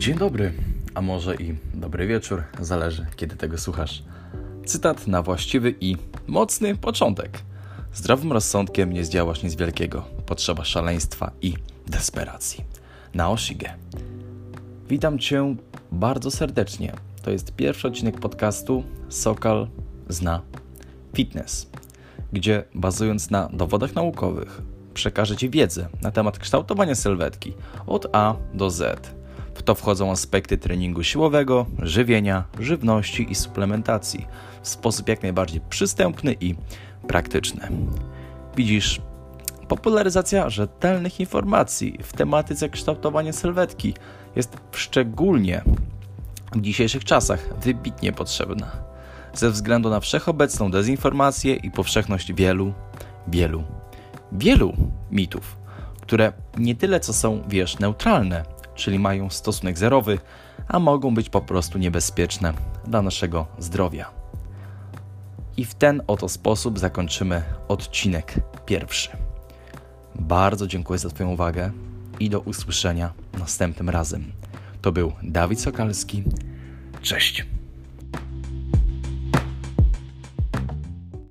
Dzień dobry, a może i dobry wieczór, zależy kiedy tego słuchasz. Cytat na właściwy i mocny początek. Zdrowym rozsądkiem nie zdziałasz nic wielkiego. Potrzeba szaleństwa i desperacji. Na Oshige. Witam Cię bardzo serdecznie. To jest pierwszy odcinek podcastu Sokal zna fitness, gdzie bazując na dowodach naukowych przekażę Ci wiedzę na temat kształtowania sylwetki od A do Z. W to wchodzą aspekty treningu siłowego, żywienia, żywności i suplementacji w sposób jak najbardziej przystępny i praktyczny. Widzisz, popularyzacja rzetelnych informacji w tematyce kształtowania sylwetki jest szczególnie w dzisiejszych czasach wybitnie potrzebna, ze względu na wszechobecną dezinformację i powszechność wielu, wielu, wielu mitów, które nie tyle co są, wiesz, neutralne, czyli mają stosunek zerowy, a mogą być po prostu niebezpieczne dla naszego zdrowia. I w ten oto sposób zakończymy odcinek pierwszy. Bardzo dziękuję za Twoją uwagę i do usłyszenia następnym razem. To był Dawid Sokalski. Cześć.